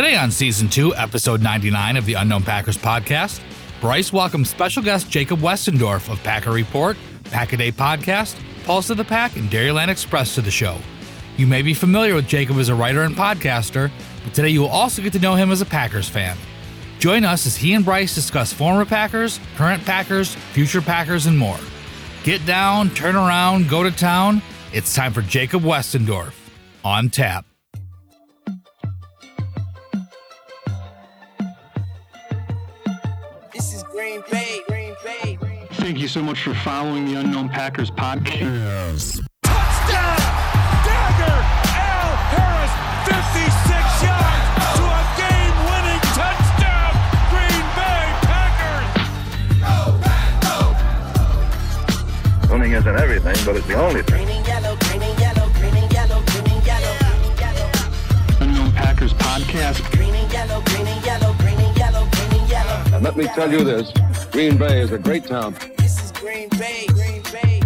Today on season two, episode 99 of the Unknown Packers podcast, Brice welcomes special guest Jacob Westendorf of Packer Report, Pack a Day Podcast, Pulse of the Pack, and Dairyland Express to the show. You may be familiar with Jacob as a writer and podcaster, but today you will also get to know him as a Packers fan. Join us as he and Brice discuss former Packers, current Packers, future Packers, and more. Get down, turn around, go to town. It's time for Jacob Westendorf on tap. Green Bay, Green Bay. Thank you so much for following the Unknown Packers podcast. Touchdown! Dagger! Al Harris, 56 yards to a game-winning touchdown! Green Bay Packers! Winning isn't everything, but it's the only thing. Green and yellow, green and yellow, green and yellow, green and yellow, green and yellow. Unknown Packers podcast. Green and yellow, green and yellow, And let me tell you this, Green Bay is a great town. This is Green Bay, Green Bay.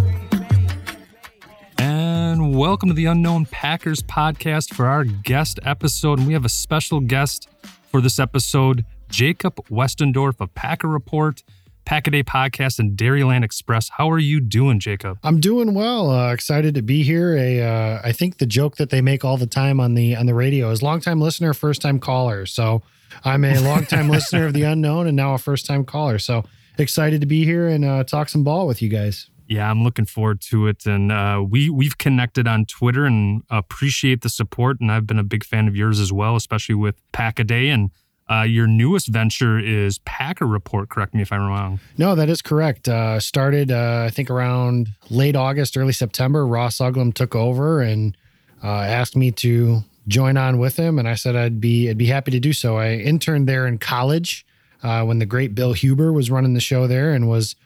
And welcome to the Unknown Packers podcast for our guest episode. And we have a special guest for this episode, Jacob Westendorf of Packer Report, Pack a Day Podcast, and Dairyland Express. How are you doing, Jacob? I'm doing well. Uh, excited to be here. A, uh, I think the joke that they make all the time on the on the radio is longtime listener, first time caller. So I'm a longtime listener of the unknown and now a first time caller. So excited to be here and uh, talk some ball with you guys. Yeah, I'm looking forward to it. And uh, we we've connected on Twitter and appreciate the support. And I've been a big fan of yours as well, especially with Pack a Day. And uh, your newest venture is Packer Report. Correct me if I'm wrong. No, that is correct. Uh, started, uh, I think, around late August, early September. Ross Uglem took over and uh, asked me to join on with him, and I said I'd be I'd be happy to do so. I interned there in college uh, when the great Bill Huber was running the show there, and was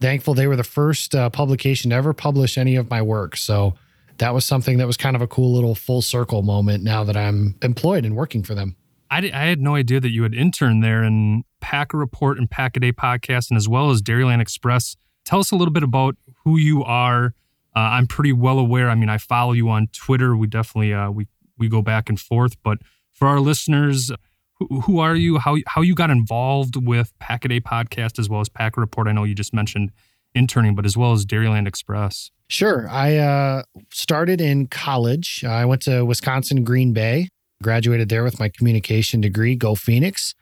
thankful they were the first uh, publication to ever publish any of my work. So that was something that was kind of a cool little full circle moment. Now that I'm employed and working for them. I, di- I had no idea that you had interned there in a Report and Pack a Day podcast, and as well as Dairyland Express. Tell us a little bit about who you are. Uh, I'm pretty well aware. I mean, I follow you on Twitter. We definitely uh, we we go back and forth. But for our listeners, who, who are you? How how you got involved with Pack a Day podcast as well as Packer Report? I know you just mentioned interning, but as well as Dairyland Express. Sure. I uh, started in college. I went to Wisconsin Green Bay, graduated there with my communication degree. Go Phoenix.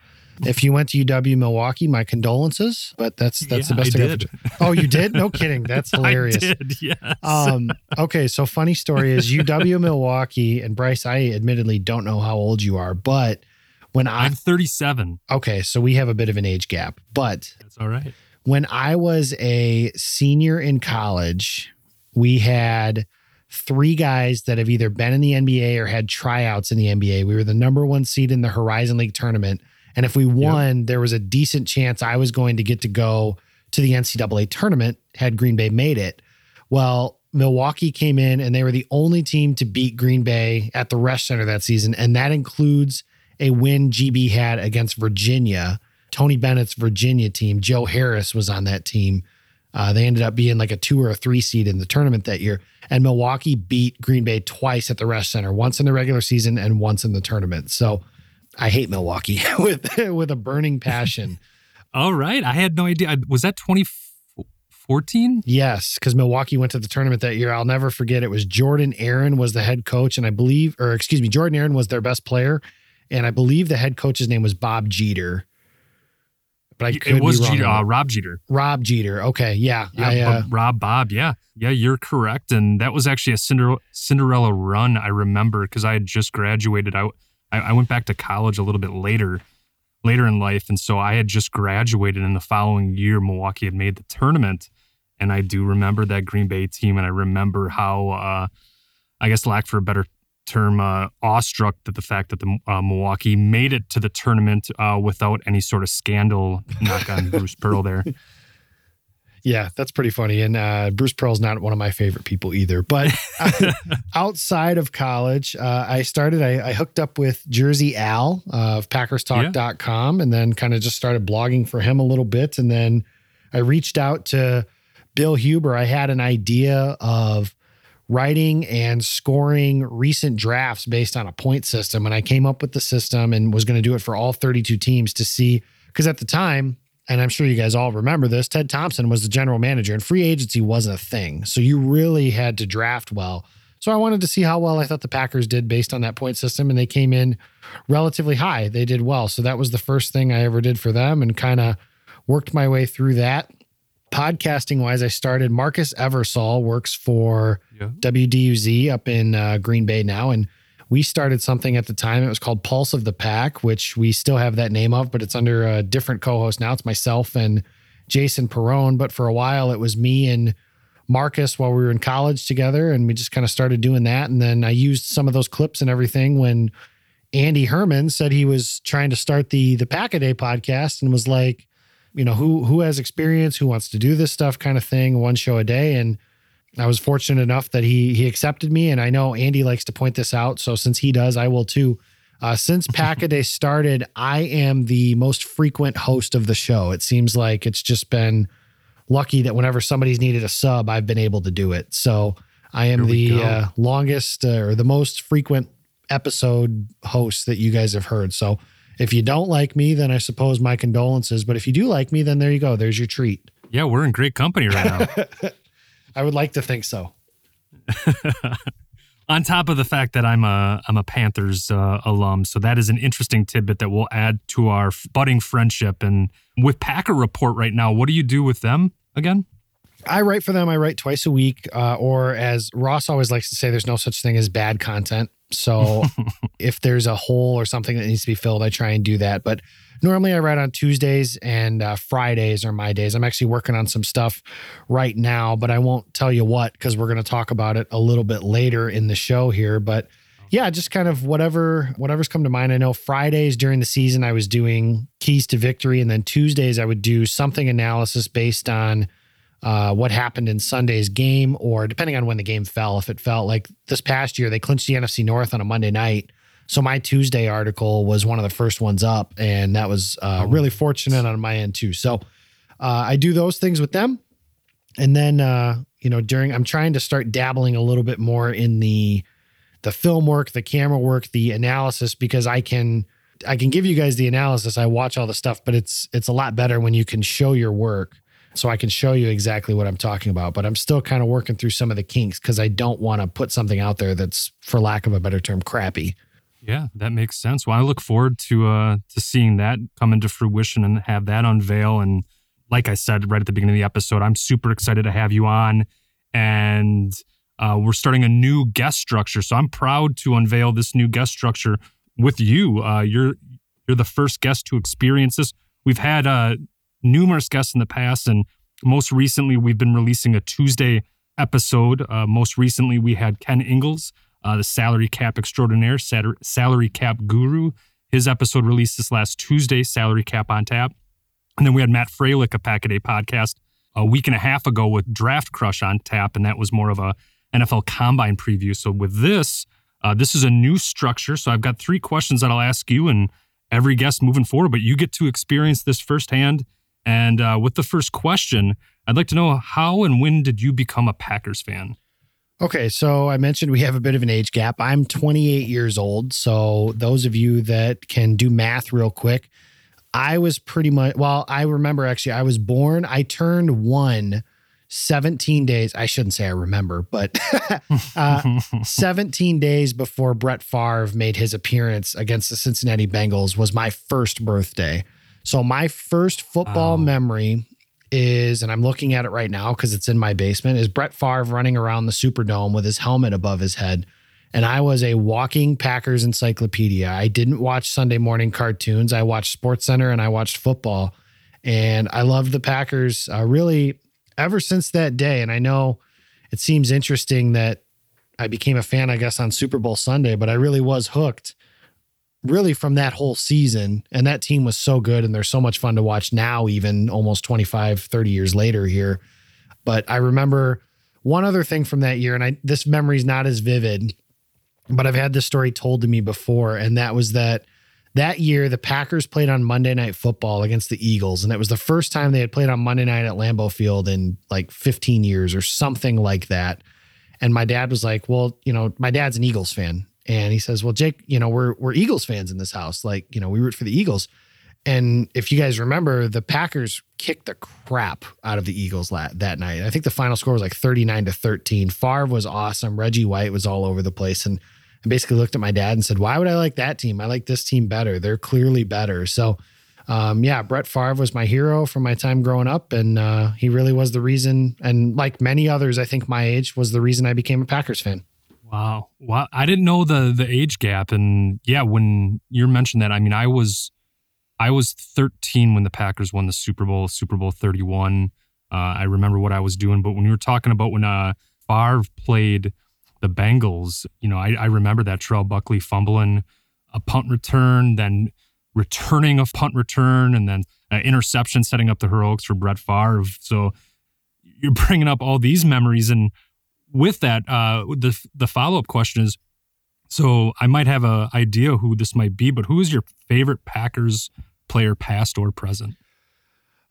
If you went to UW Milwaukee, my condolences, but that's that's Yeah, the best I I've did. Oh, you did? No kidding. That's hilarious. I did, yes. Um, okay, so funny story is UW Milwaukee and Brice, I admittedly don't know how old you are, but when I I'm 37. okay, so we have a bit of an age gap, but That's all right. when I was a senior in college, we had three guys that have either been in the NBA or had tryouts in the NBA. We were the number one seed in the Horizon League tournament. And if we won, there was a decent chance I was going to get to go to the NCAA tournament had Green Bay made it. Well, Milwaukee came in and they were the only team to beat Green Bay at the Resch Center that season. And that includes a win GB had against Virginia. Tony Bennett's Virginia team. Joe Harris was on that team. Uh, they ended up being like a two or a three seed in the tournament that year. And Milwaukee beat Green Bay twice at the Resch Center, once in the regular season and once in the tournament. So I hate Milwaukee with with a burning passion. All right. I had no idea. Was that 2014? yes, because Milwaukee went to the tournament that year. I'll never forget. It was Jordan Aaron was the head coach, and I believe, or excuse me, Jordan Aaron was their best player, and I believe the head coach's name was Bob Jeter. But I could It was Jeter, uh. Rob Jeter. Rob Jeter. Okay, yeah, Yeah, I, uh, Rob Bob. Yeah, yeah, you're correct. And that was actually a Cinder- Cinderella run. I remember because I had just graduated. I, I I went back to college a little bit later, later in life, and so I had just graduated. And the following year, Milwaukee had made the tournament, and I do remember that Green Bay team, and I remember how, uh, I guess, lack for a better term, uh, awestruck that the fact that the uh, Milwaukee made it to the tournament uh, without any sort of scandal. Knock on Bruce Pearl there. Yeah, that's pretty funny. And uh, Bruce Pearl's not one of my favorite people either. But outside of college, uh, I started, I, I hooked up with Jersey Al uh, of PackersTalk.com and then kind of just started blogging for him a little bit. And then I reached out to Bill Huber. I had an idea of writing and scoring recent drafts based on a point system. And I came up with the system and was going to do it for all 32 teams to see, because at the time, and I'm sure you guys all remember this, Ted Thompson was the general manager and free agency wasn't a thing. So you really had to draft well. So I wanted to see how well I thought the Packers did based on that point system, and they came in relatively high. They did well. So that was the first thing I ever did for them and kind of worked my way through that. Podcasting wise, I started. Marcus Eversole works for Yeah. WDUZ up in uh, Green Bay now. And we started something at the time. It was called Pulse of the Pack, which we still have that name of, but it's under a different co host now. It's myself and Jason Perone. But for a while, it was me and Marcus while we were in college together. And we just kind of started doing that. And then I used some of those clips and everything when Andy Herman said he was trying to start the the Pack a Day podcast and was like, you know, who who has experience, who wants to do this stuff kind of thing, one show a day. And I was fortunate enough that he he accepted me. And I know Andy likes to point this out. So since he does, I will too. Uh, since Pack a Day started, I am the most frequent host of the show. It seems like it's just been lucky that whenever somebody's needed a sub, I've been able to do it. So I am the uh, longest uh, or the most frequent episode host that you guys have heard. So if you don't like me, then I suppose my condolences. But if you do like me, then there you go. There's your treat. Yeah, we're in great company right now. I would like to think so. On top of the fact that I'm a I'm a Panthers uh, alum, so that is an interesting tidbit that we'll add to our budding friendship. And with Packer Report right now, what do you do with them again? I write for them. I write twice a week, uh, or as Ross always likes to say, there's no such thing as bad content. So if there's a hole or something that needs to be filled, I try and do that. But normally I write on Tuesdays and uh, Fridays are my days. I'm actually working on some stuff right now, but I won't tell you what because we're going to talk about it a little bit later in the show here. But yeah, just kind of whatever whatever's come to mind. I know Fridays during the season I was doing keys to victory, and then Tuesdays I would do something analysis based on uh, what happened in Sunday's game, or depending on when the game fell. If it felt like this past year, they clinched the NFC North on a Monday night. So my Tuesday article was one of the first ones up, and that was uh, really fortunate on my end too. So uh, I do those things with them, and then uh, you know during I'm trying to start dabbling a little bit more in the the film work, the camera work, the analysis because I can I can give you guys the analysis. I watch all the stuff, but it's it's a lot better when you can show your work so I can show you exactly what I'm talking about. But I'm still kind of working through some of the kinks because I don't want to put something out there that's, for lack of a better term, crappy. Yeah, that makes sense. Well, I look forward to uh to seeing that come into fruition and have that unveil. And like I said right at the beginning of the episode, I'm super excited to have you on. And uh, we're starting a new guest structure, so I'm proud to unveil this new guest structure with you. Uh, you're you're the first guest to experience this. We've had uh, numerous guests in the past, and most recently we've been releasing a Tuesday episode. Uh, most recently, we had Ken Ingalls uh, the salary cap extraordinaire, sal- salary cap guru. His episode released this last Tuesday, Salary Cap on Tap. And then we had Matt Freilich, a Pack a Day podcast, a week and a half ago with Draft Crush on tap, and that was more of a NFL Combine preview. So with this, uh, this is a new structure. So I've got three questions that I'll ask you and every guest moving forward, but you get to experience this firsthand. And uh, with the first question, I'd like to know how and when did you become a Packers fan? Okay, so I mentioned we have a bit of an age gap. I'm 28 years old. So those of you that can do math real quick, I was pretty much, well, I remember actually, I was born, I turned one 17 days. I shouldn't say I remember, but uh, 17 days before Brett Favre made his appearance against the Cincinnati Bengals was my first birthday. So my first football Wow. memory is, and I'm looking at it right now because it's in my basement, is Brett Favre running around the Superdome with his helmet above his head. And I was a walking Packers encyclopedia. I didn't watch Sunday morning cartoons. I watched Sports Center and I watched football. And I loved the Packers uh, really ever since that day. And I know it seems interesting that I became a fan, I guess, on Super Bowl Sunday, but I really was hooked really from that whole season. And that team was so good and they're so much fun to watch now, even almost 25, 30 years later here. But I remember one other thing from that year, and I this memory's not as vivid, but I've had this story told to me before, and that was that that year the Packers played on Monday Night Football against the Eagles, and it was the first time they had played on Monday night at Lambeau Field in like 15 years or something like that. And my dad was like, Well, you know, my dad's an Eagles fan. And he says, Well, Jake, you know, we're we're Eagles fans in this house. Like, you know, we root for the Eagles. And if you guys remember, the Packers kicked the crap out of the Eagles la- that night. I think the final score was like 39 to 13. Favre was awesome. Reggie White was all over the place. And I basically looked at my dad and said, Why would I like that team? I like this team better. They're clearly better. So, um, yeah, Brett Favre was my hero from my time growing up. And uh, he really was the reason. And like many others, I think my age was the reason I became a Packers fan. Wow. Wow. I didn't know the the age gap. And yeah, when you mentioned that, I mean, I was I was 13 when the Packers won the Super Bowl, Super Bowl 31. Uh, I remember what I was doing. But when you were talking about when uh, Favre played the Bengals, you know, I, I remember that Terrell Buckley fumbling a punt return, then returning a punt return, and then an interception setting up the heroics for Brett Favre. So you're bringing up all these memories. And with that, uh, the, the follow up question is so I might have an idea who this might be, but who is your favorite Packers player, past or present?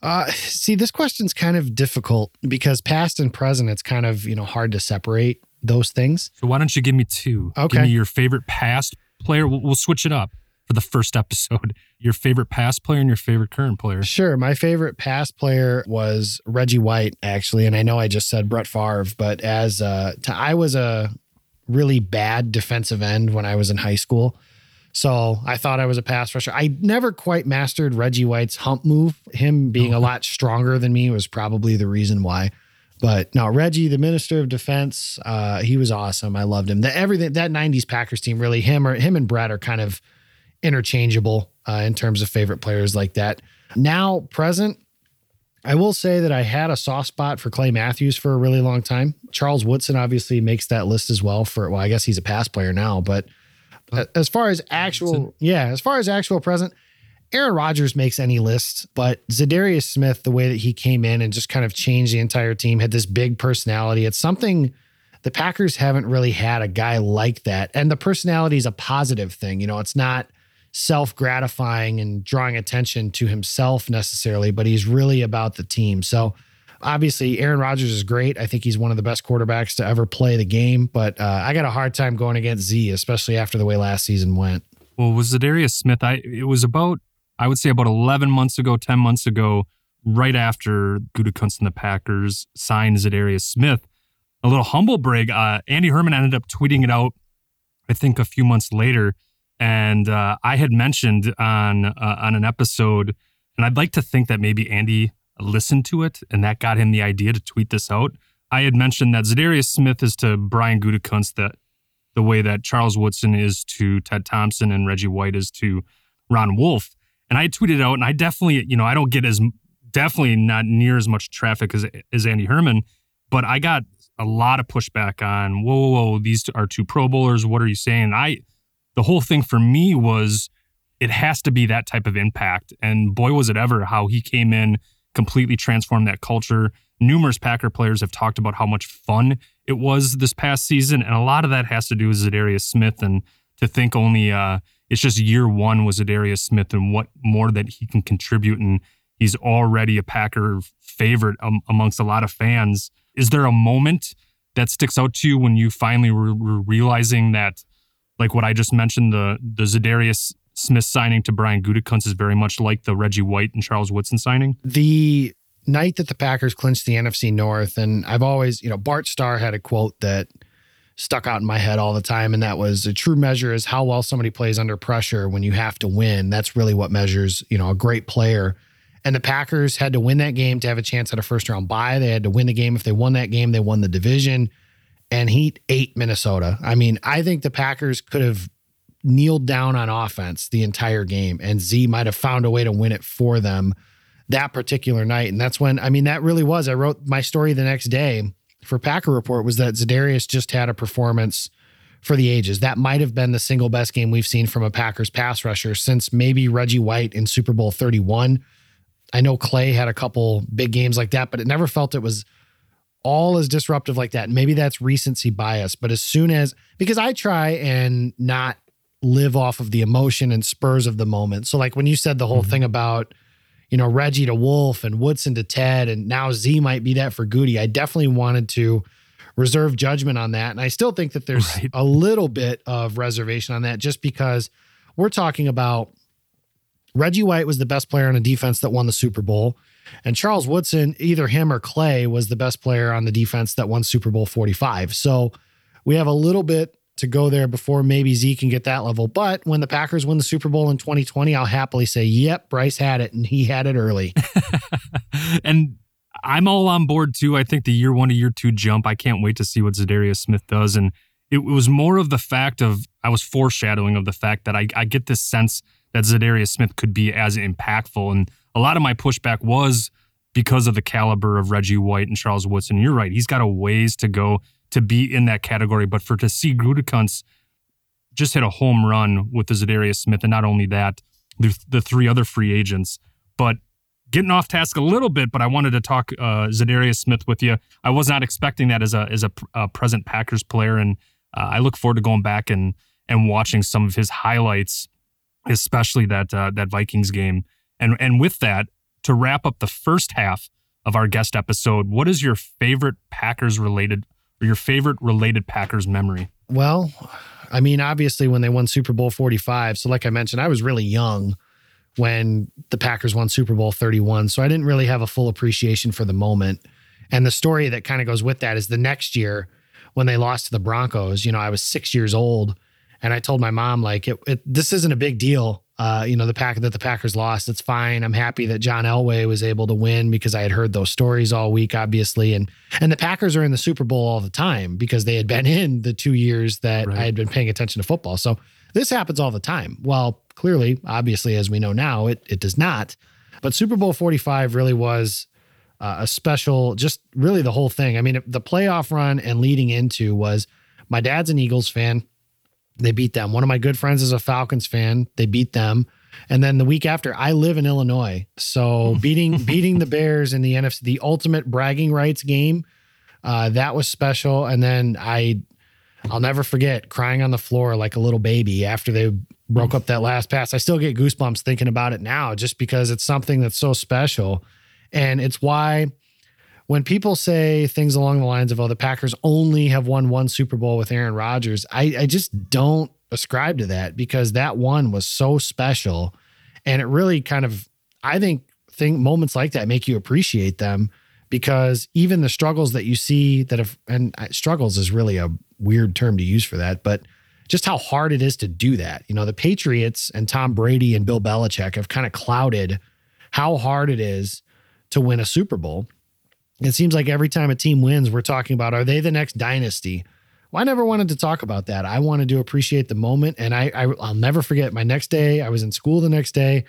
Uh, see, this question's kind of difficult because past and present, it's kind of, you know, hard to separate those things. So why don't you give me two? Okay. Give me your favorite past player. We'll, we'll switch it up for the first episode. Your favorite past player and your favorite current player. Sure. My favorite past player was Reggie White, actually. And I know I just said Brett Favre, but as uh, to, I was a really bad defensive end when I was in high school. So I thought I was a pass rusher. I never quite mastered Reggie White's hump move. Him being a lot stronger than me was probably the reason why. But no, Reggie, the minister of defense, uh, he was awesome. I loved him. The, everything that '90s Packers team, really, him or him and Brett are kind of interchangeable uh, in terms of favorite players like that. Now, present, I will say that I had a soft spot for Clay Matthews for a really long time. Charles Woodson obviously makes that list as well. For well, I guess he's a pass player now, but as far as actual, yeah, as far as actual present, Aaron Rodgers makes any list, but Za'Darius Smith, the way that he came in and just kind of changed the entire team, had this big personality. It's something the Packers haven't really had a guy like that. And the personality is a positive thing. You know, it's not self gratifying and drawing attention to himself necessarily, but he's really about the team. So, obviously, Aaron Rodgers is great. I think he's one of the best quarterbacks to ever play the game, but uh, I got a hard time going against Z, especially after the way last season went. Well, was Za'Darius Smith? I it was about I would say about 11 months ago, 10 months ago, right after Gutekunst and the Packers signed Za'Darius Smith. A little humble brag. Uh, Andy Herman ended up tweeting it out. I think a few months later, and uh, I had mentioned on uh, on an episode, and I'd like to think that maybe Andy listened to it, and that got him the idea to tweet this out. I had mentioned that Za'Darius Smith is to Brian Gutekunst that the way that Charles Woodson is to Ted Thompson and Reggie White is to Ron Wolf. And I tweeted out, and I definitely, you know, I don't get as definitely not near as much traffic as as Andy Herman, but I got a lot of pushback on, whoa, whoa, whoa, these are two Pro Bowlers. What are you saying? I, the whole thing for me was it has to be that type of impact. And boy, was it ever how he came in, completely transformed that culture. Numerous Packer players have talked about how much fun it was this past season, and a lot of that has to do with Za'Darius Smith. And to think only uh, it's just year one was Za'Darius Smith, and what more that he can contribute, and he's already a Packer favorite um, amongst a lot of fans. Is there a moment that sticks out to you when you finally were, were realizing that, like what I just mentioned, the the Za'Darius Smith signing to Brian Gutekunst is very much like the Reggie White and Charles Woodson signing? the night that the Packers clinched the NFC North, and I've always, you know, Bart Starr had a quote that stuck out in my head all the time, and that was a true measure is how well somebody plays under pressure when you have to win. That's really what measures, you know, a great player. And the Packers had to win that game to have a chance at a first round bye. They had to win the game. If they won that game, they won the division. And he ate Minnesota. I mean, I think the Packers could have kneeled down on offense the entire game, and Z might have found a way to win it for them that particular night. And that's when, I mean, that really was. I wrote my story the next day for Packer Report was that Za'Darius just had a performance for the ages. That might have been the single best game we've seen from a Packers pass rusher since maybe Reggie White in Super Bowl 31. I know Clay had a couple big games like that, but it never felt it was all as disruptive like that. Maybe that's recency bias, but as soon as because I try and not live off of the emotion and spurs of the moment. So like when you said the whole mm-hmm. thing about you know Reggie to Wolf and Woodson to Ted and now Z might be that for Goody. I definitely wanted to reserve judgment on that. And I still think that there's Right. a little bit of reservation on that just because we're talking about Reggie White was the best player on a defense that won the Super Bowl. And Charles Woodson, either him or Clay, was the best player on the defense that won Super Bowl 45. So we have a little bit to go there before maybe Zeke can get that level. But when the Packers win the Super Bowl in 2020, I'll happily say, yep, Brice had it and he had it early. and I'm all on board too. I think the year one to year two jump, I can't wait to see what Za'Darius Smith does. And it was more of the fact of, I was foreshadowing of the fact that I, I get this sense that Za'Darius Smith could be as impactful. And a lot of my pushback was because of the caliber of Reggie White and Charles Woodson. You're right. He's got a ways to go to be in that category. But for to see Gutekunst just hit a home run with the Za'Darius Smith, and not only that, the, the three other free agents, but getting off task a little bit, but I wanted to talk uh, Za'Darius Smith with you. I was not expecting that as a as a, a present Packers player, and uh, I look forward to going back and and watching some of his highlights, especially that uh, that Vikings game. And and with that, to wrap up the first half of our guest episode, what is your favorite Packers related or your favorite related Packers memory? Well, I mean, obviously, when they won Super Bowl 45. So, like I mentioned, I was really young when the Packers won Super Bowl 31. So, I didn't really have a full appreciation for the moment. And the story that kind of goes with that is the next year when they lost to the Broncos, you know, I was six years old and I told my mom, like, it, it, this isn't a big deal. Uh, you know, the pack that the Packers lost, it's fine. I'm happy that John Elway was able to win because I had heard those stories all week, obviously. And and the Packers are in the Super Bowl all the time because they had been in the two years that Right. I had been paying attention to football. So this happens all the time. Well, clearly, obviously, as we know now, it it does not. But Super Bowl 45 really was uh, a special, just really the whole thing. I mean, the playoff run and leading into was my dad's an Eagles fan. They beat them. One of my good friends is a Falcons fan. They beat them. And then the week after, I live in Illinois. So beating beating the Bears in the NFC, the ultimate bragging rights game, uh, that was special. And then I I'll never forget crying on the floor like a little baby after they broke up that last pass. I still get goosebumps thinking about it now, just because it's something that's so special. And it's why when people say things along the lines of, oh, the Packers only have won one Super Bowl with Aaron Rodgers, I, I just don't ascribe to that because that one was so special. And it really kind of, I think, think moments like that make you appreciate them because even the struggles that you see that have, and uh, struggles is really a weird term to use for that, but just how hard it is to do that. You know, the Patriots and Tom Brady and Bill Belichick have kind of clouded how hard it is to win a Super Bowl. It seems like every time a team wins, we're talking about are they the next dynasty? Well, I never wanted to talk about that. I wanted to appreciate the moment, and I, I I'll never forget. My next day, I was in school the next day,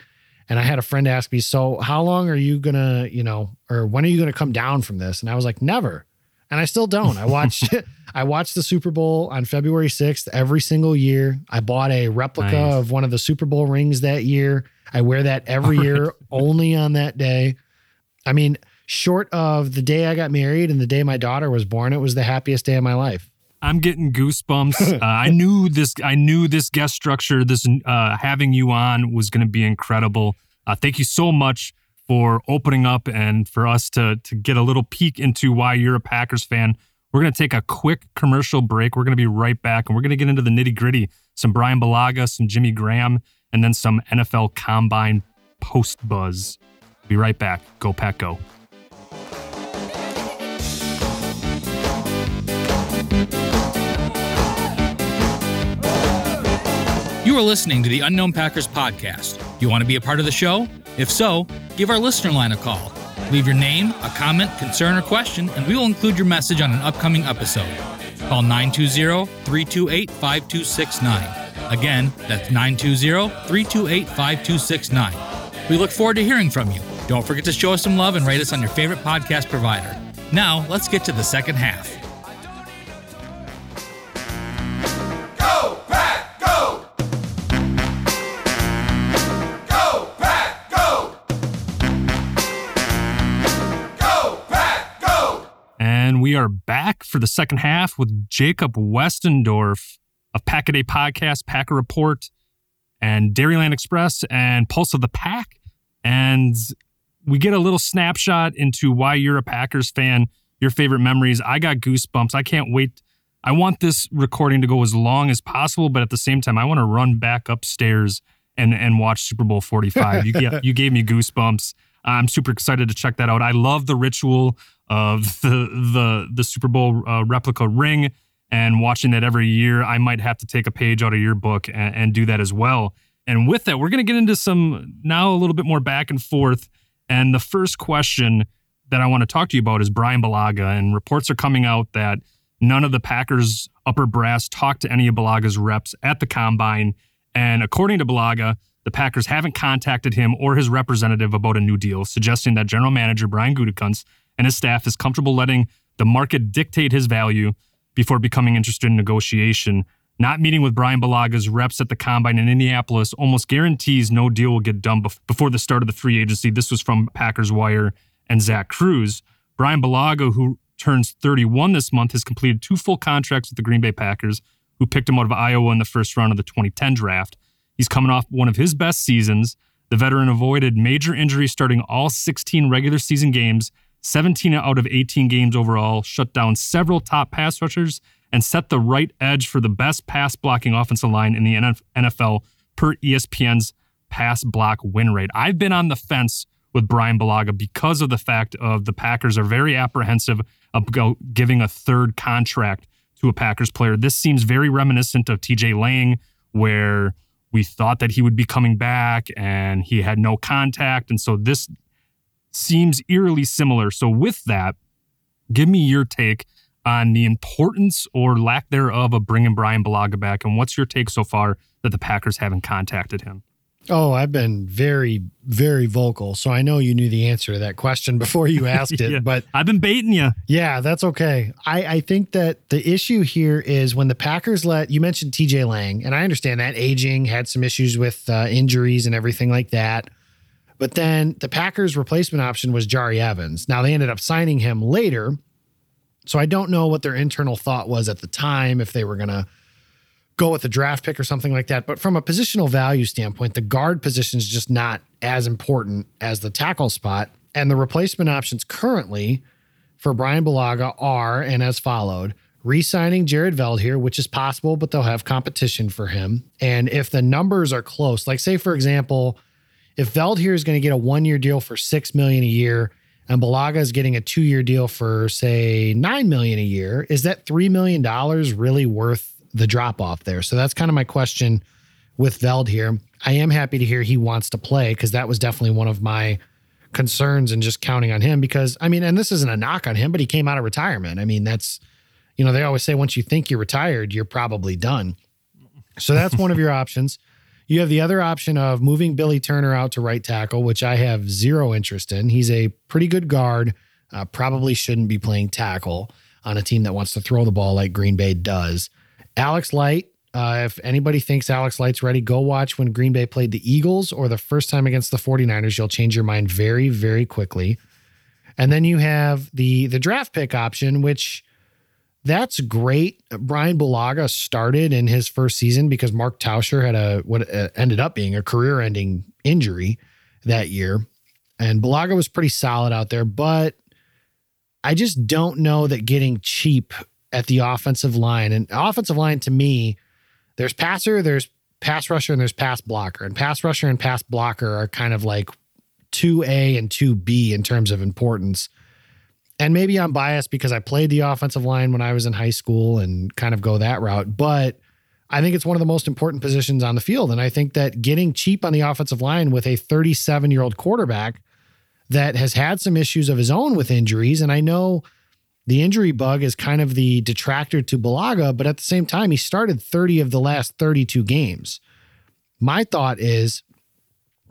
and I had a friend ask me, "So, how long are you gonna, you know, or when are you gonna come down from this?" And I was like, "Never." And I still don't. I watched I watched the Super Bowl on February 6th every single year. I bought a replica Nice. of one of the Super Bowl rings that year. I wear that every year, only on that day. I mean, short of the day I got married and the day my daughter was born, it was the happiest day of my life. I'm getting goosebumps. uh, I knew this. I knew this guest structure, this uh, having you on, was going to be incredible. Uh, thank you so much for opening up and for us to to get a little peek into why you're a Packers fan. We're going to take a quick commercial break. We're going to be right back, and we're going to get into the nitty gritty. Some Brian Bulaga, some Jimmy Graham, and then some NFL Combine post buzz. Be right back. Go Pack Go. You are listening to the Unknown Packers podcast. Do you want to be a part of the show? If so, give our listener line a call. Leave your name, a comment, concern, or question, and we will include your message on an upcoming episode. Call 920 328 5269. Again, that's 920 328 5269. We look forward to hearing from you. Don't forget to show us some love and rate us on your favorite podcast provider. Now, let's get to the second half. For the second half with Jacob Westendorf of Pack a Day Podcast, Packer Report, and Dairyland Express, and Pulse of the Pack. And we get a little snapshot into why you're a Packers fan. your favorite memories. I got goosebumps. I can't wait. I want this recording to go as long as possible, but at the same time, I want to run back upstairs and and watch Super Bowl 45. You you gave me goosebumps. I'm super excited to check that out. I love the ritual of the the the Super Bowl uh, replica ring and watching that every year. I might have to take a page out of your book and, and do that as well. And with that, we're going to get into some now a little bit more back and forth. And the first question that I want to talk to you about is Brian Bulaga. And reports are coming out that none of the Packers upper brass talked to any of Bulaga's reps at the combine. And according to Bulaga, the Packers haven't contacted him or his representative about a new deal, suggesting that general manager Brian Gutekunst and his staff is comfortable letting the market dictate his value before becoming interested in negotiation. Not meeting with Brian Bulaga's reps at the combine in Indianapolis almost guarantees no deal will get done bef- before the start of the free agency. This was from Packers Wire and Zach Kruse. Brian Bulaga, who turns 31 this month, has completed two full contracts with the Green Bay Packers, who picked him out of Iowa in the first round of the 2010 draft. He's coming off one of his best seasons. The veteran avoided major injuries starting all 16 regular season games, 17 out of 18 games overall, shut down several top pass rushers, and set the right edge for the best pass blocking offensive line in the NFL per ESPN's pass block win rate. I've been on the fence with Brian Bulaga because of the fact of the Packers are very apprehensive about giving a third contract to a Packers player. This seems very reminiscent of TJ Lang, where we thought that he would be coming back and he had no contact. And so this seems eerily similar. So, with that, give me your take on the importance or lack thereof of bringing Brian Bulaga back. And what's your take so far that the Packers haven't contacted him? Oh, I've been very, very vocal. So I know you knew the answer to that question before you asked it. Yeah. But I've been baiting you. yeah, that's okay. I, I think that the issue here is when the Packers let you mentioned TJ Lang, and I understand that aging had some issues with uh, injuries and everything like that. But then the Packers' replacement option was Jahri Evans. Now they ended up signing him later. So I don't know what their internal thought was at the time, if they were going to go with a draft pick or something like that. But from a positional value standpoint, the guard position is just not as important as the tackle spot. And the replacement options currently for Brian Bulaga are and as followed re-signing Jared Veldheer, which is possible, but they'll have competition for him. And if the numbers are close, like say for example, if Veldheer is going to get a one-year deal for six million a year and Bulaga is getting a two-year deal for say nine million a year, is that three million dollars really worth the drop off there? So that's kind of my question with Veldheer. I am happy to hear he wants to play because that was definitely one of my concerns and just counting on him because I mean, and this isn't a knock on him, but he came out of retirement. I mean, that's you know, they always say once you think you're retired, you're probably done. So that's one of your options. You have the other option of moving Billy Turner out to right tackle, which I have zero interest in. He's a pretty good guard, uh, probably shouldn't be playing tackle on a team that wants to throw the ball like Green Bay does. Alex Light, uh, if anybody thinks Alex Light's ready, go watch when Green Bay played the Eagles or the first time against the 49ers. You'll change your mind very, very quickly. And then you have the the draft pick option, which that's great. Brian Bulaga started in his first season because Mark Tauscher had a what uh, ended up being a career-ending injury that year, and Bulaga was pretty solid out there. But I just don't know that getting cheap at the offensive line and offensive line to me, there's passer, there's pass rusher, and there's pass blocker, and pass rusher and pass blocker are kind of like two A and two B in terms of importance and maybe I'm biased because I played the offensive line when I was in high school and kind of go that route. But I think it's one of the most important positions on the field. And I think that getting cheap on the offensive line with a 37 year old quarterback that has had some issues of his own with injuries. And I know the injury bug is kind of the detractor to Bulaga, but at the same time, he started 30 of the last 32 games. My thought is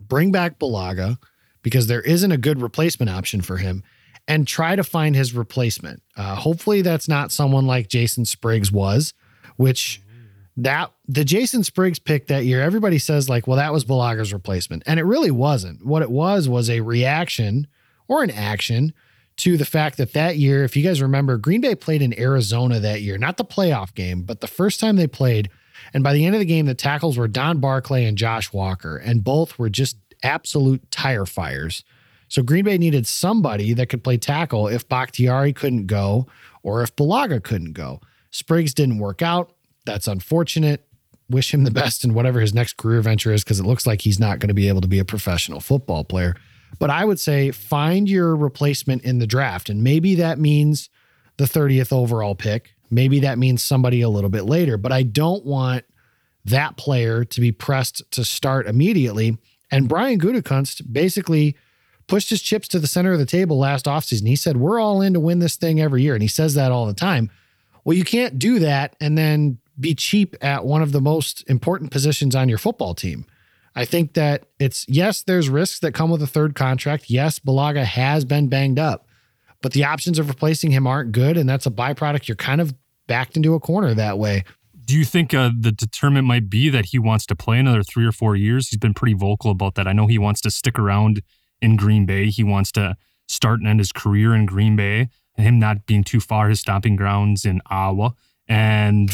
bring back Bulaga because there isn't a good replacement option for him and try to find his replacement. Uh, hopefully, that's not someone like Jason Spriggs was, which that the Jason Spriggs pick that year, everybody says, like, well, that was Bulaga's replacement. And it really wasn't. What it was was a reaction or an action to the fact that that year, if you guys remember, Green Bay played in Arizona that year, not the playoff game, but the first time they played. And by the end of the game, the tackles were Don Barclay and Josh Walker, and both were just absolute tire fires. So Green Bay needed somebody that could play tackle if Bakhtiari couldn't go or if Bulaga couldn't go. Spriggs didn't work out. That's unfortunate. Wish him the best in whatever his next career venture is because it looks like he's not going to be able to be a professional football player. But I would say find your replacement in the draft. And maybe that means the 30th overall pick. Maybe that means somebody a little bit later. But I don't want that player to be pressed to start immediately. And Brian Gutekunst basically pushed his chips to the center of the table last offseason. He said, We're all in to win this thing every year. And he says that all the time. Well, you can't do that and then be cheap at one of the most important positions on your football team. I think that it's yes, there's risks that come with a third contract. Yes, Bulaga has been banged up, but the options of replacing him aren't good. And that's a byproduct. You're kind of backed into a corner that way. Do you think uh, the determinant might be that he wants to play another three or four years? He's been pretty vocal about that. I know he wants to stick around in Green Bay. He wants to start and end his career in Green Bay, and him not being too far his stomping grounds in Iowa. And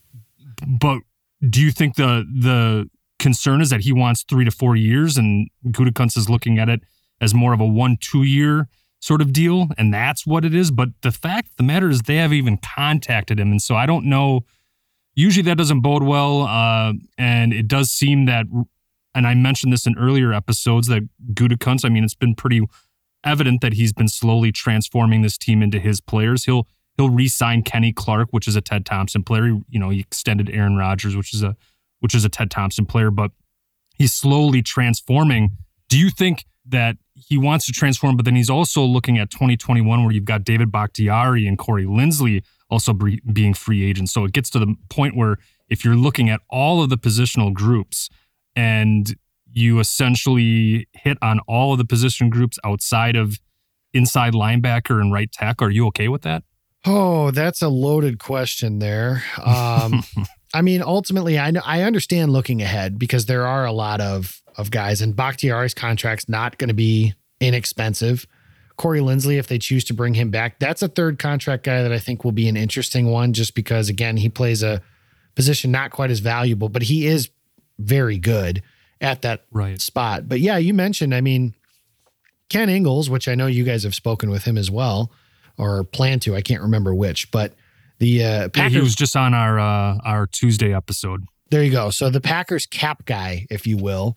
but do you think the the concern is that he wants three to four years, and Gutekunst is looking at it as more of a one two year sort of deal, and that's what it is. But the fact of the matter is, they have even contacted him, and so I don't know. Usually, that doesn't bode well, uh, and it does seem that. And I mentioned this in earlier episodes that Gutekunst. I mean, it's been pretty evident that he's been slowly transforming this team into his players. He'll he'll re-sign Kenny Clark, which is a Ted Thompson player. You know, he extended Aaron Rodgers, which is a which is a Ted Thompson player, but he's slowly transforming. Do you think that he wants to transform, but then he's also looking at 2021 where you've got David Bakhtiari and Corey Linsley also be, being free agents. So it gets to the point where if you're looking at all of the positional groups and you essentially hit on all of the position groups outside of inside linebacker and right tackle, are you okay with that? Oh, that's a loaded question there. Um, I mean, ultimately, I know, I understand looking ahead because there are a lot of of guys, and Bakhtiari's contract's not going to be inexpensive. Corey Linsley, if they choose to bring him back, that's a third contract guy that I think will be an interesting one, just because again he plays a position not quite as valuable, but he is very good at that Right. spot. But yeah, you mentioned, I mean, Ken Ingalls, which I know you guys have spoken with him as well, or plan to. I can't remember which, but the uh, Yeah, Packers. he was just on our uh, our Tuesday episode. There you go. So the Packers cap guy, if you will,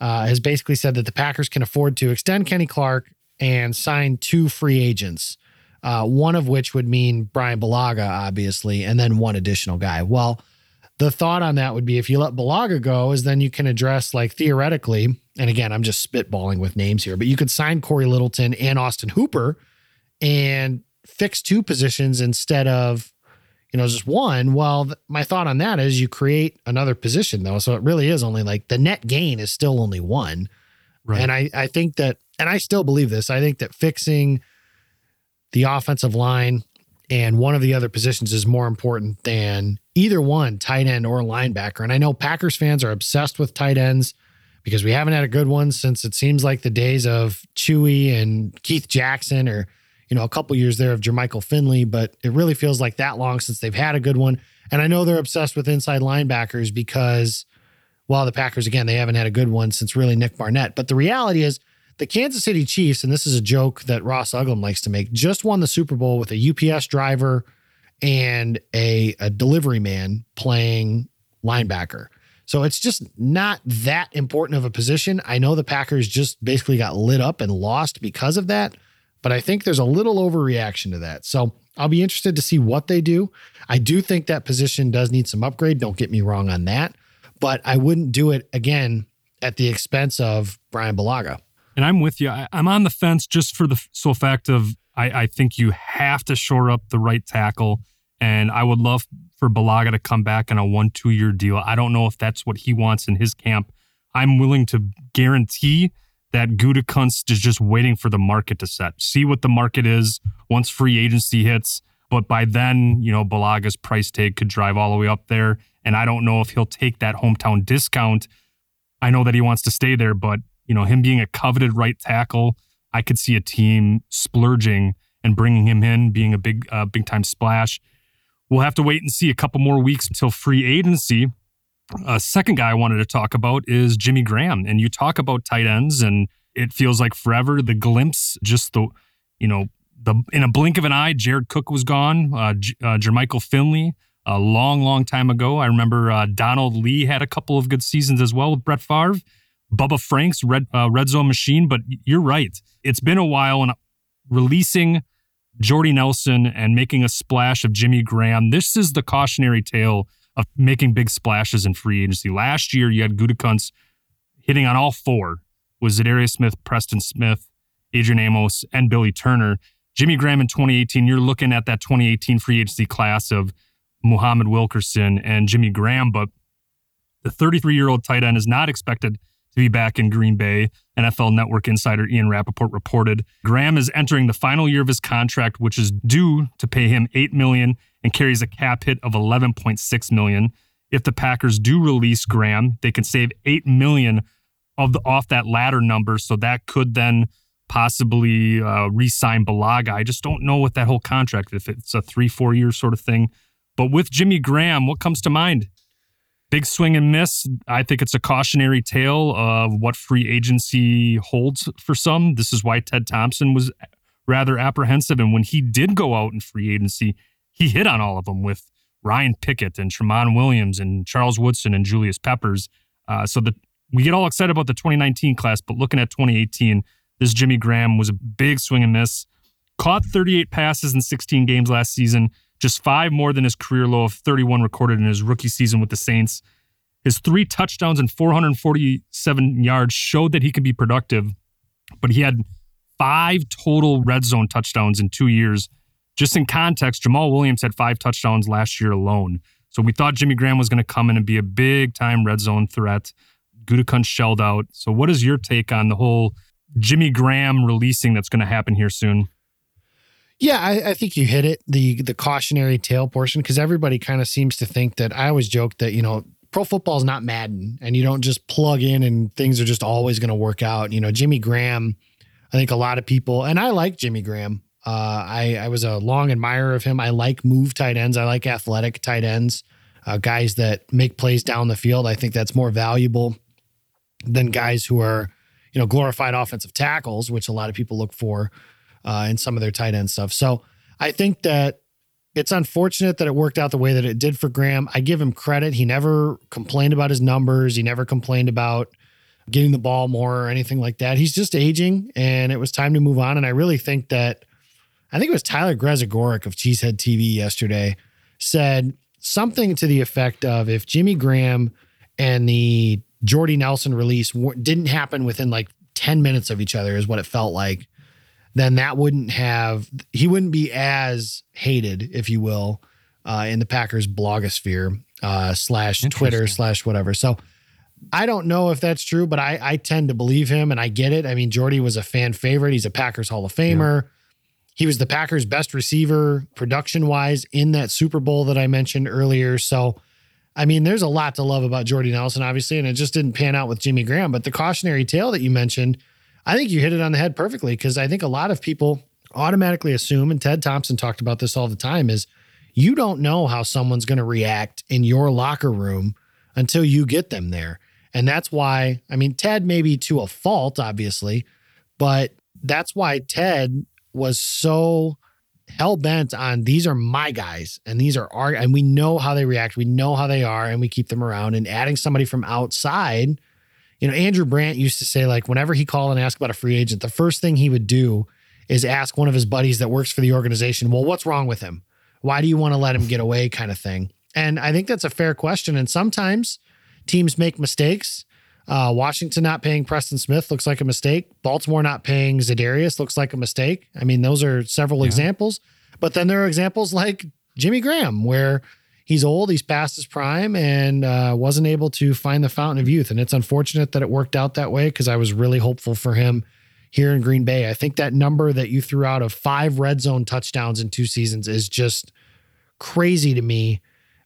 uh, has basically said that the Packers can afford to extend Kenny Clark and sign two free agents, uh, one of which would mean Brian Bulaga, obviously, and then one additional guy. Well, the thought on that would be if you let Bulaga go, is then you can address like theoretically, and again, I'm just spitballing with names here, but you could sign Corey Littleton and Austin Hooper and fix two positions instead of you know, just one. Well, th- my thought on that is you create another position though. So it really is only like the net gain is still only one. Right. And I, I think that, and I still believe this, I think that fixing the offensive line and one of the other positions is more important than either one, tight end or linebacker. And I know Packers fans are obsessed with tight ends because we haven't had a good one since it seems like the days of Chewy and Keith Jackson or you know, a couple years there of Jermichael Finley, but it really feels like that long since they've had a good one. And I know they're obsessed with inside linebackers because, well, the Packers, again, they haven't had a good one since really Nick Barnett. But the reality is, the Kansas City Chiefs, and this is a joke that Ross Uglem likes to make, just won the Super Bowl with a UPS driver and a, a delivery man playing linebacker. So it's just not that important of a position. I know the Packers just basically got lit up and lost because of that but I think there's a little overreaction to that. So I'll be interested to see what they do. I do think that position does need some upgrade. Don't get me wrong on that, but I wouldn't do it again at the expense of Brian Bulaga. And I'm with you. I, I'm on the fence just for the sole fact of I, I think you have to shore up the right tackle. And I would love for Bulaga to come back on a one, two year deal. I don't know if that's what he wants in his camp. I'm willing to guarantee that Gutekunst is just waiting for the market to set. See what the market is once free agency hits. But by then, you know, Bulaga's price tag could drive all the way up there. And I don't know if he'll take that hometown discount. I know that he wants to stay there, but, you know, him being a coveted right tackle, I could see a team splurging and bringing him in, being a big, uh, big time splash. We'll have to wait and see a couple more weeks until free agency. A second guy I wanted to talk about is Jimmy Graham. And you talk about tight ends and it feels like forever. The glimpse, just the, you know, the in a blink of an eye, Jared Cook was gone. Uh, uh, Jermichael Finley, a long, long time ago. I remember uh, Donald Lee had a couple of good seasons as well with Brett Favre. Bubba Franks red uh, red zone machine, but you're right. It's been a while, and releasing Jordy Nelson and making a splash of Jimmy Graham. This is the cautionary tale of making big splashes in free agency. Last year, you had Gutekunst hitting on all four was Za'Darius Smith, Preston Smith, Adrian Amos, and Billy Turner. Jimmy Graham in 2018, you're looking at that 2018 free agency class of Muhammad Wilkerson and Jimmy Graham, but the 33 year old tight end is not expected to be back in Green Bay. NFL Network insider Ian Rapoport reported Graham is entering the final year of his contract, which is due to pay him 8 million and carries a cap hit of 11.6 million. If the Packers do release Graham, they can save 8 million of the off that latter number. So that could then possibly uh, re-sign Bulaga. I just don't know what that whole contract, if it's a three, four year sort of thing. But with Jimmy Graham, what comes to mind? Big swing and miss. I think it's a cautionary tale of what free agency holds for some. This is why Ted Thompson was rather apprehensive. And when he did go out in free agency, he hit on all of them with Ryan Pickett and Tramon Williams and Charles Woodson and Julius Peppers. Uh, so the we get all excited about the 2019 class, but looking at 2018, this Jimmy Graham was a big swing and miss. Caught 38 passes in 16 games last season, just five more than his career low of 31 recorded in his rookie season with the Saints. His three touchdowns and 447 yards showed that he can be productive, but he had five total red zone touchdowns in two years. Just in context, Jamaal Williams had five touchdowns last year alone. So we thought Jimmy Graham was going to come in and be a big time red zone threat. Gutekunst shelled out. So what is your take on the whole Jimmy Graham releasing that's going to happen here soon? Yeah, I, I, think you hit it the the cautionary tale portion because everybody kind of seems to think that I always joke that you know pro football is not Madden and you don't just plug in and things are just always going to work out. You know, Jimmy Graham, I think a lot of people and I like Jimmy Graham. Uh, I I was a long admirer of him. I like move tight ends. I like athletic tight ends, uh, guys that make plays down the field. I think that's more valuable than guys who are you know glorified offensive tackles, which a lot of people look for uh, in some of their tight end stuff. So I think that it's unfortunate that it worked out the way that it did for Graham. I give him credit. He never complained about his numbers. He never complained about getting the ball more or anything like that. He's just aging and it was time to move on. And I really think that, I think it was Tyler Grezagoric of Cheesehead TV yesterday said something to the effect of if Jimmy Graham and the Jordy Nelson release didn't happen within like 10 minutes of each other, is what it felt like then that wouldn't have he wouldn't be as hated, if you will, uh, in the Packers blogosphere uh, slash Twitter slash whatever. So I don't know if that's true, but I I tend to believe him and I get it. I mean, Jordy was a fan favorite. He's a Packers Hall of Famer. Yeah. He was the Packers' best receiver production wise in that Super Bowl that I mentioned earlier. So. I mean, there's a lot to love about Jordy Nelson, obviously, and it just didn't pan out with Jimmy Graham. But the cautionary tale that you mentioned, I think you hit it on the head perfectly because I think a lot of people automatically assume, and Ted Thompson talked about this all the time, is you don't know how someone's going to react in your locker room until you get them there. And that's why, I mean, Ted maybe to a fault, obviously, but that's why Ted was so hell bent on these are my guys and these are our, and we know how they react. We know how they are, and we keep them around. And adding somebody from outside you know, Andrew Brandt used to say, like, whenever he called and asked about a free agent, the first thing he would do is ask one of his buddies that works for the organization, well, what's wrong with him? Why do you want to let him get away, kind of thing? And I think that's a fair question. And sometimes teams make mistakes. Uh, Washington not paying Preston Smith looks like a mistake. Baltimore not paying Za'Darius looks like a mistake. I mean, those are several yeah. examples. But then there are examples like Jimmy Graham, where he's old, he's past his prime, and uh, wasn't able to find the fountain of youth. And it's unfortunate that it worked out that way because I was really hopeful for him here in Green Bay. I think that number that you threw out of five red zone touchdowns in two seasons is just crazy to me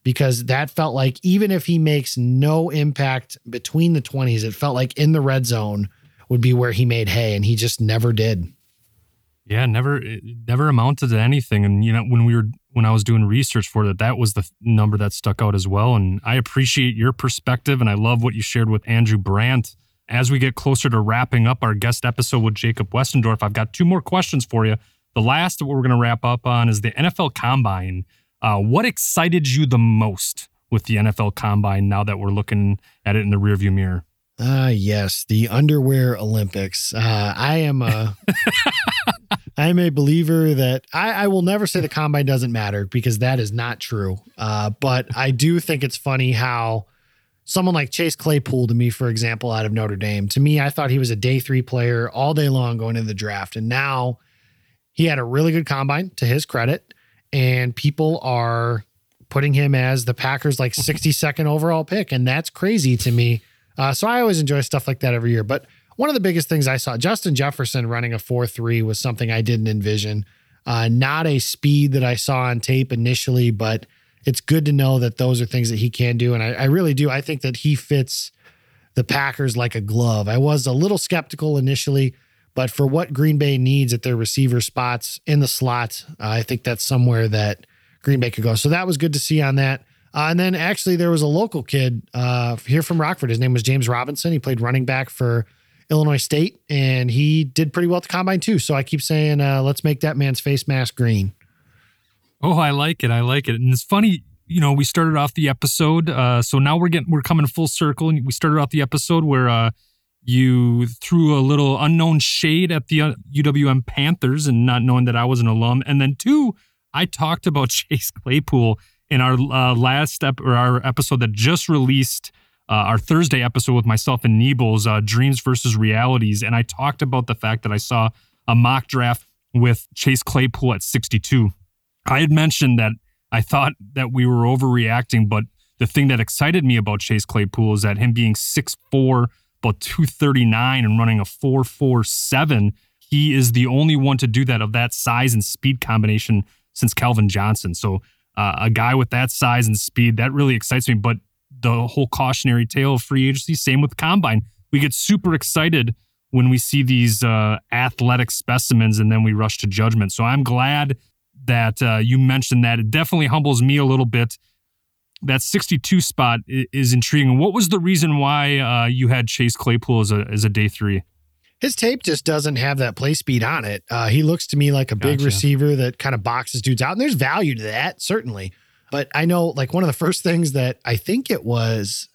because that felt like even if he makes no impact between the 20s, it felt like in the red zone would be where he made hay, and he just never did. Yeah, never never amounted to anything. And you know, when we were when I was doing research for that, that was the number that stuck out as well. And I appreciate your perspective, and I love what you shared with Andrew Brandt as we get closer to wrapping up our guest episode with Jacob Westendorf, I've got two more questions for you. The last what we're going to wrap up on is the NFL Combine. Uh, what excited you the most with the NFL Combine now that we're looking at it in the rearview mirror? Ah, yes, the underwear Olympics. Uh, I am a, I am a believer that I, I will never say the combine doesn't matter because that is not true. Uh, but I do think it's funny how someone like Chase Claypool, to me, for example, out of Notre Dame, to me, I thought he was a day three player all day long going into the draft, and now he had a really good combine to his credit, and people are putting him as the Packers like 62nd overall pick, and that's crazy to me. Uh, so I always enjoy stuff like that every year. But one of the biggest things I saw, Justin Jefferson running a 4 3 was something I didn't envision. Uh, not a speed that I saw on tape initially, but it's good to know that those are things that he can do. And I, I really do. I think that he fits the Packers like a glove. I was a little skeptical initially, but for what Green Bay needs at their receiver spots in the slot, uh, I think that's somewhere that Green Bay could go. So that was good to see on that. Uh, and then actually, there was a local kid uh, here from Rockford. His name was James Robinson. He played running back for Illinois State, and he did pretty well at the combine too. So I keep saying, uh, let's make that man's face mask green. Oh, I like it. I like it. And it's funny, you know, we started off the episode. Uh, so now we're getting, we're coming full circle. And we started off the episode where uh, you threw a little unknown shade at the uh, UWM Panthers and not knowing that I was an alum. And then two, I talked about Chase Claypool in our uh, last step or our episode that just released. Uh, our Thursday episode with myself and Niebles, uh, Dreams versus Realities. And I talked about the fact that I saw a mock draft with Chase Claypool at 62. I had mentioned that I thought that we were overreacting, but the thing that excited me about Chase Claypool is that him being 6'4, about 239 and running a 4'4'7, he is the only one to do that of that size and speed combination since Calvin Johnson. So uh, a guy with that size and speed, that really excites me. But the whole cautionary tale of free agency, same with combine. We get super excited when we see these uh, athletic specimens and then we rush to judgment. So I'm glad that uh, you mentioned that. It definitely humbles me a little bit. That 62 spot is intriguing. What was the reason why uh, you had Chase Claypool as a as a day three? His tape just doesn't have that play speed on it. Uh, he looks to me like a big receiver that kind of boxes dudes out, and there's value to that certainly. But I know, like one of the first things that I think it was,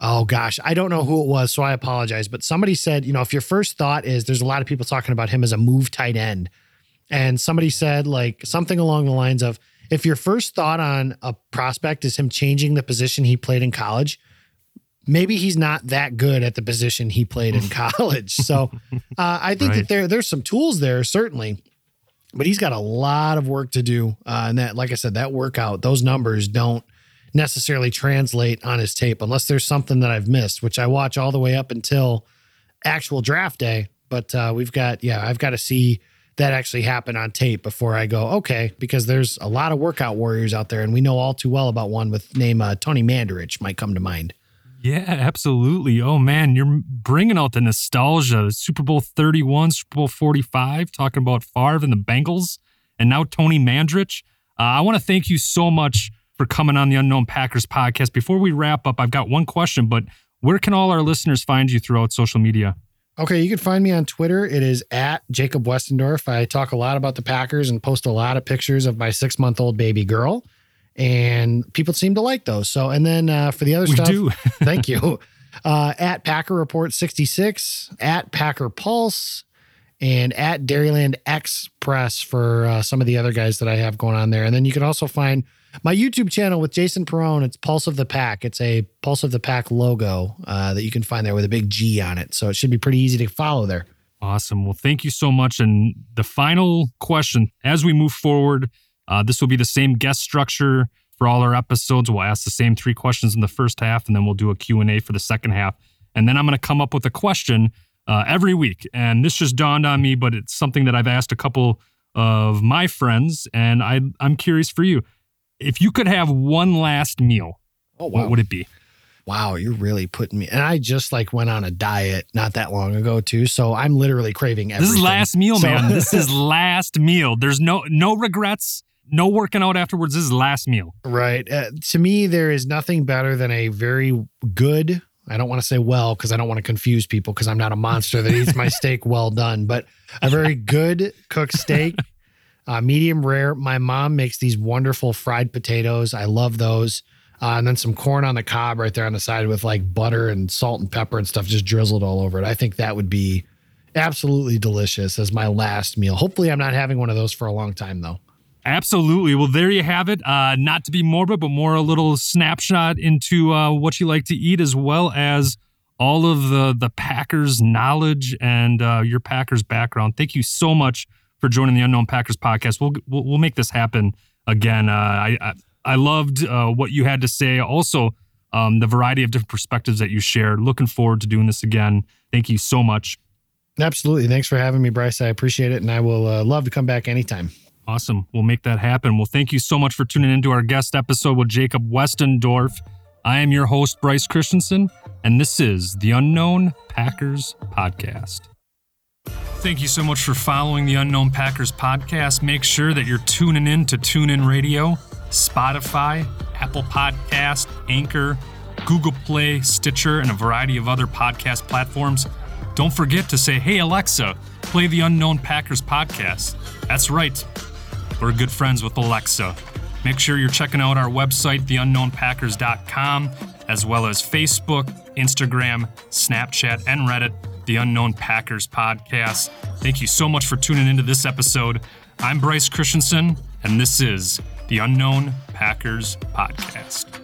oh gosh, I don't know who it was, so I apologize. But somebody said, you know, if your first thought is there's a lot of people talking about him as a move tight end, and somebody said like something along the lines of, if your first thought on a prospect is him changing the position he played in college, maybe he's not that good at the position he played in college. So uh, I think Right. that there there's some tools there certainly, but he's got a lot of work to do. Uh, and that, like I said, that workout, those numbers don't necessarily translate on his tape unless there's something that I've missed, which I watch all the way up until actual draft day. But uh, we've got, yeah, I've got to see that actually happen on tape before I go, okay, because there's a lot of workout warriors out there, and we know all too well about one with name uh, Tony Mandarich might come to mind. Yeah, absolutely. Oh man, you're bringing out the nostalgia. Super Bowl 31, Super Bowl 45, talking about Favre and the Bengals, and now Tony Mandarich. Uh, I want to thank you so much for coming on the Unknown Packers podcast. Before we wrap up, I've got one question, but where can all our listeners find you throughout social media? Okay, you can find me on Twitter. It is at Jacob Westendorf. I talk a lot about the Packers and post a lot of pictures of my six month old baby girl. And people seem to like those. So, and then uh, for the other We stuff, do. thank you. Uh, at Packer Report 66, at Packer Pulse, and at Dairyland Express for uh, some of the other guys that I have going on there. And then you can also find my YouTube channel with Jason Perone. It's Pulse of the Pack. It's a Pulse of the Pack logo uh, that you can find there with a big G on it. So it should be pretty easy to follow there. Awesome. Well, thank you so much. And the final question as we move forward, uh, this will be the same guest structure for all our episodes. We'll ask the same three questions in the first half, and then we'll do a Q&A for the second half. And then I'm going to come up with a question uh, every week. And this just dawned on me, but it's something that I've asked a couple of my friends, and I, I'm curious for you. If you could have one last meal, Oh, what would it be? Wow, you're really putting me. And I just like went on a diet not that long ago too, so I'm literally craving everything. This is last meal, So- man. This is last meal. There's no no regrets, no working out afterwards. This is last meal. right. Uh, to me, there is nothing better than a very good I don't want to say well because I don't want to confuse people because I'm not a monster that eats my steak well done, but a very good cooked steak, uh, medium rare. My mom makes these wonderful fried potatoes. I love those. Uh, and then some corn on the cob right there on the side with like butter and salt and pepper and stuff just drizzled all over it. I think that would be absolutely delicious as my last meal. Hopefully, I'm not having one of those for a long time though. Absolutely. Well, there you have it. Uh, not to be morbid, but more a little snapshot into uh, what you like to eat, as well as all of the the Packers knowledge and uh, your Packers background. Thank you so much for joining the Unknown Packers podcast. We'll we'll, we'll make this happen again. Uh, I, I I loved uh, what you had to say. Also, um, the variety of different perspectives that you shared. Looking forward to doing this again. Thank you so much. Absolutely. Thanks for having me, Brice. I appreciate it, and I will uh, love to come back anytime. Awesome. We'll make that happen. Well, thank you so much for tuning into our guest episode with Jacob Westendorf. I am your host, Brice Christensen, and this is the Unknown Packers Podcast. Thank you so much for following the Unknown Packers Podcast. Make sure that you're tuning in to TuneIn Radio, Spotify, Apple Podcast, Anchor, Google Play, Stitcher, and a variety of other podcast platforms. Don't forget to say, hey, Alexa, play the Unknown Packers podcast. That's right. We're good friends with Alexa. Make sure you're checking out our website, theunknownpackers.com, as well as Facebook, Instagram, Snapchat, and Reddit, The Unknown Packers Podcast. Thank you so much for tuning into this episode. I'm Brice Christensen, and this is the Unknown Packers Podcast.